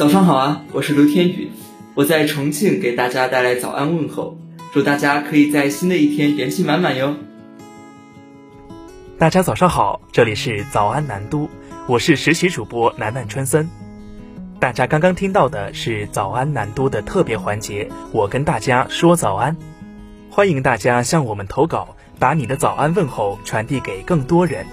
早上好啊，我是刘天宇，我在重庆给大家带来早安问候，祝大家可以在新的一天元气满满哟。大家早上好，这里是早安南都，我是实习主播楠楠春森。大家刚刚听到的是早安南都的特别环节，我跟大家说早安，欢迎大家向我们投稿，把你的早安问候传递给更多人。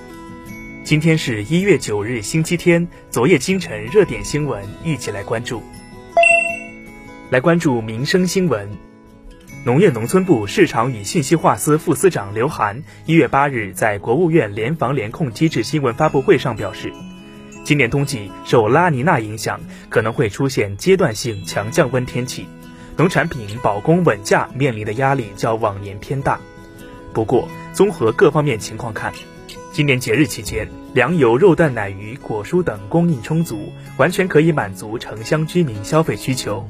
今天是一月九日，星期天。昨夜今晨热点新闻，一起来关注。来关注民生新闻。农业农村部市场与信息化司副司长刘涵一月八日在国务院联防联控机制新闻发布会上表示，今年冬季受拉尼娜影响，可能会出现阶段性强降温天气，农产品保供稳价面临的压力较往年偏大。不过，综合各方面情况看，今年节日期间，粮油、肉蛋奶鱼、果蔬等供应充足，完全可以满足城乡居民消费需求。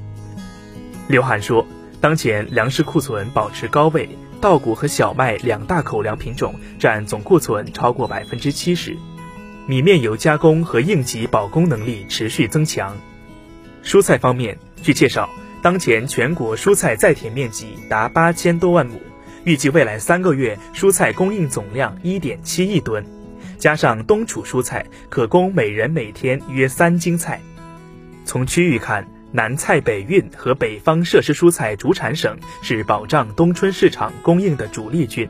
刘涵说，当前粮食库存保持高位，稻谷和小麦两大口粮品种占总库存超过百分之七十，米面油加工和应急保供能力持续增强。蔬菜方面，据介绍，当前全国蔬菜在田面积达八千多万亩。预计未来三个月蔬菜供应总量一点七亿吨，加上冬储蔬菜，可供每人每天约三斤菜。从区域看，南菜北运和北方设施蔬菜主产省是保障冬春市场供应的主力军，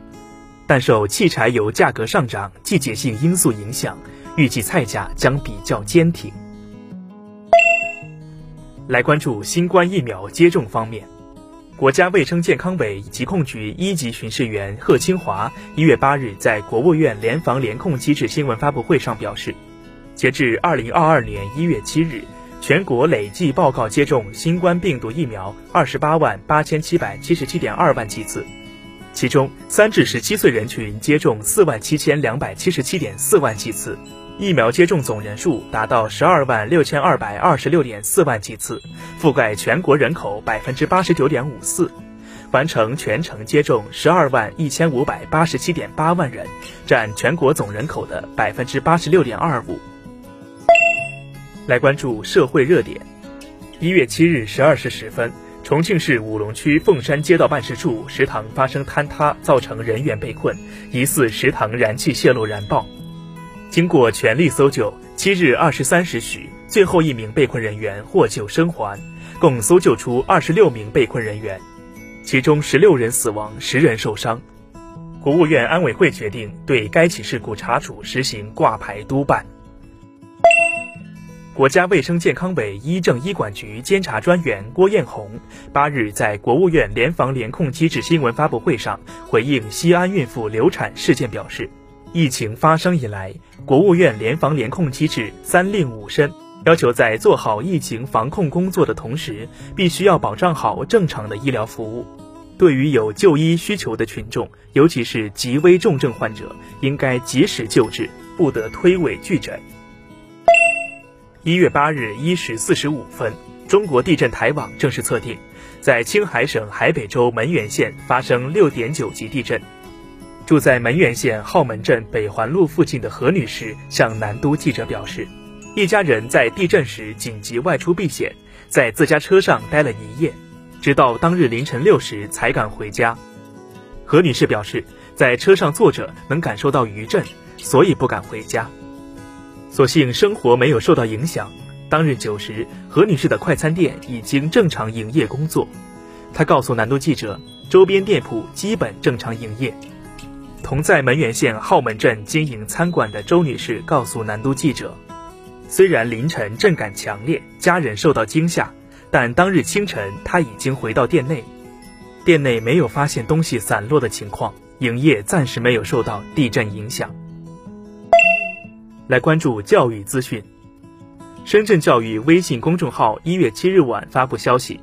但受汽柴油价格上涨、季节性因素影响，预计菜价将比较坚挺。来关注新冠疫苗接种方面。国家卫生健康委疾控局一级巡视员贺清华一月八日在国务院联防联控机制新闻发布会上表示，截至二零二二年一月七日，全国累计报告接种新冠病毒疫苗二十八万八千七百七十七点二万剂次，其中三至十七岁人群接种四万七千两百七十七点四万剂次。疫苗接种总人数达到十二万六千二百二十六点四万剂次，覆盖全国人口百分之八十九点五四，完成全程接种十二万一千五百八十七点八万人，占全国总人口的百分之八十六点二五。来关注社会热点，一月七日十二时十分，重庆市武隆区凤山街道办事处食堂发生坍塌，造成人员被困，疑似食堂燃气泄漏燃爆。经过全力搜救，七日二十三时许，最后一名被困人员获救生还，共搜救出二十六名被困人员，其中十六人死亡，十人受伤。国务院安委会决定对该起事故查处实行挂牌督办。国家卫生健康委医政医管局监察专员郭艳红八日在国务院联防联控机制新闻发布会上回应西安孕妇流产事件表示。疫情发生以来，国务院联防联控机制三令五申，要求在做好疫情防控工作的同时，必须要保障好正常的医疗服务。对于有就医需求的群众，尤其是极危重症患者，应该及时救治，不得推诿拒诊。一月八日一时四十五分，中国地震台网正式测定，在青海省海北州门源县发生六点九级地震。住在门源县浩门镇北环路附近的何女士向南都记者表示，一家人在地震时紧急外出避险，在自家车上待了一夜，直到当日凌晨六时才敢回家。何女士表示，在车上坐着能感受到余震，所以不敢回家。所幸生活没有受到影响。当日九时，何女士的快餐店已经正常营业工作。她告诉南都记者，周边店铺基本正常营业。同在门源县浩门镇经营餐馆的周女士告诉南都记者，虽然凌晨震感强烈，家人受到惊吓，但当日清晨她已经回到店内，店内没有发现东西散落的情况，营业暂时没有受到地震影响。来关注教育资讯，深圳教育微信公众号一月七日晚发布消息。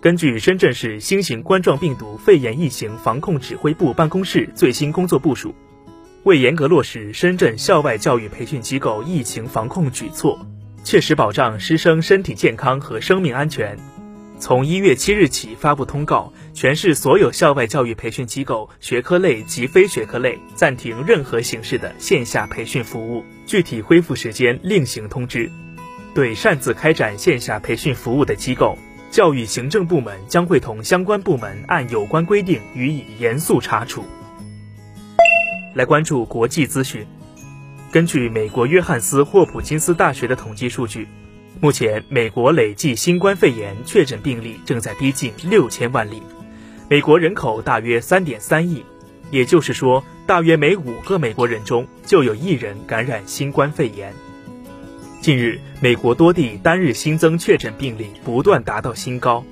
根据深圳市新型冠状病毒肺炎疫情防控指挥部办公室最新工作部署，为严格落实深圳校外教育培训机构疫情防控举措，切实保障师生身体健康和生命安全，从一月七日起发布通告，全市所有校外教育培训机构学科类及非学科类暂停任何形式的线下培训服务，具体恢复时间另行通知。对擅自开展线下培训服务的机构，教育行政部门将会同相关部门按有关规定予以严肃查处。来关注国际资讯。根据美国约翰斯霍普金斯大学的统计数据，目前美国累计新冠肺炎确诊病例正在逼近六千万例。美国人口大约三点三亿，也就是说，大约每五个美国人中就有一人感染新冠肺炎。近日，美国多地单日新增确诊病例不断达到新高。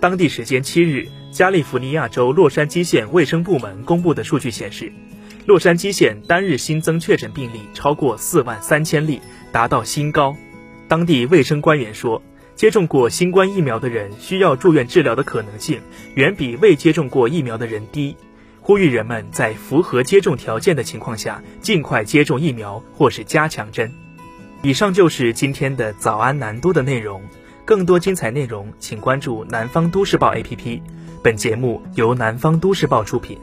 当地时间七日，加利福尼亚州洛杉矶县卫生部门公布的数据显示，洛杉矶县单日新增确诊病例超过四万三千例，达到新高。当地卫生官员说。接种过新冠疫苗的人需要住院治疗的可能性远比未接种过疫苗的人低，呼吁人们在符合接种条件的情况下尽快接种疫苗或是加强针。以上就是今天的早安南都的内容，更多精彩内容请关注南方都市报 APP。本节目由南方都市报出品。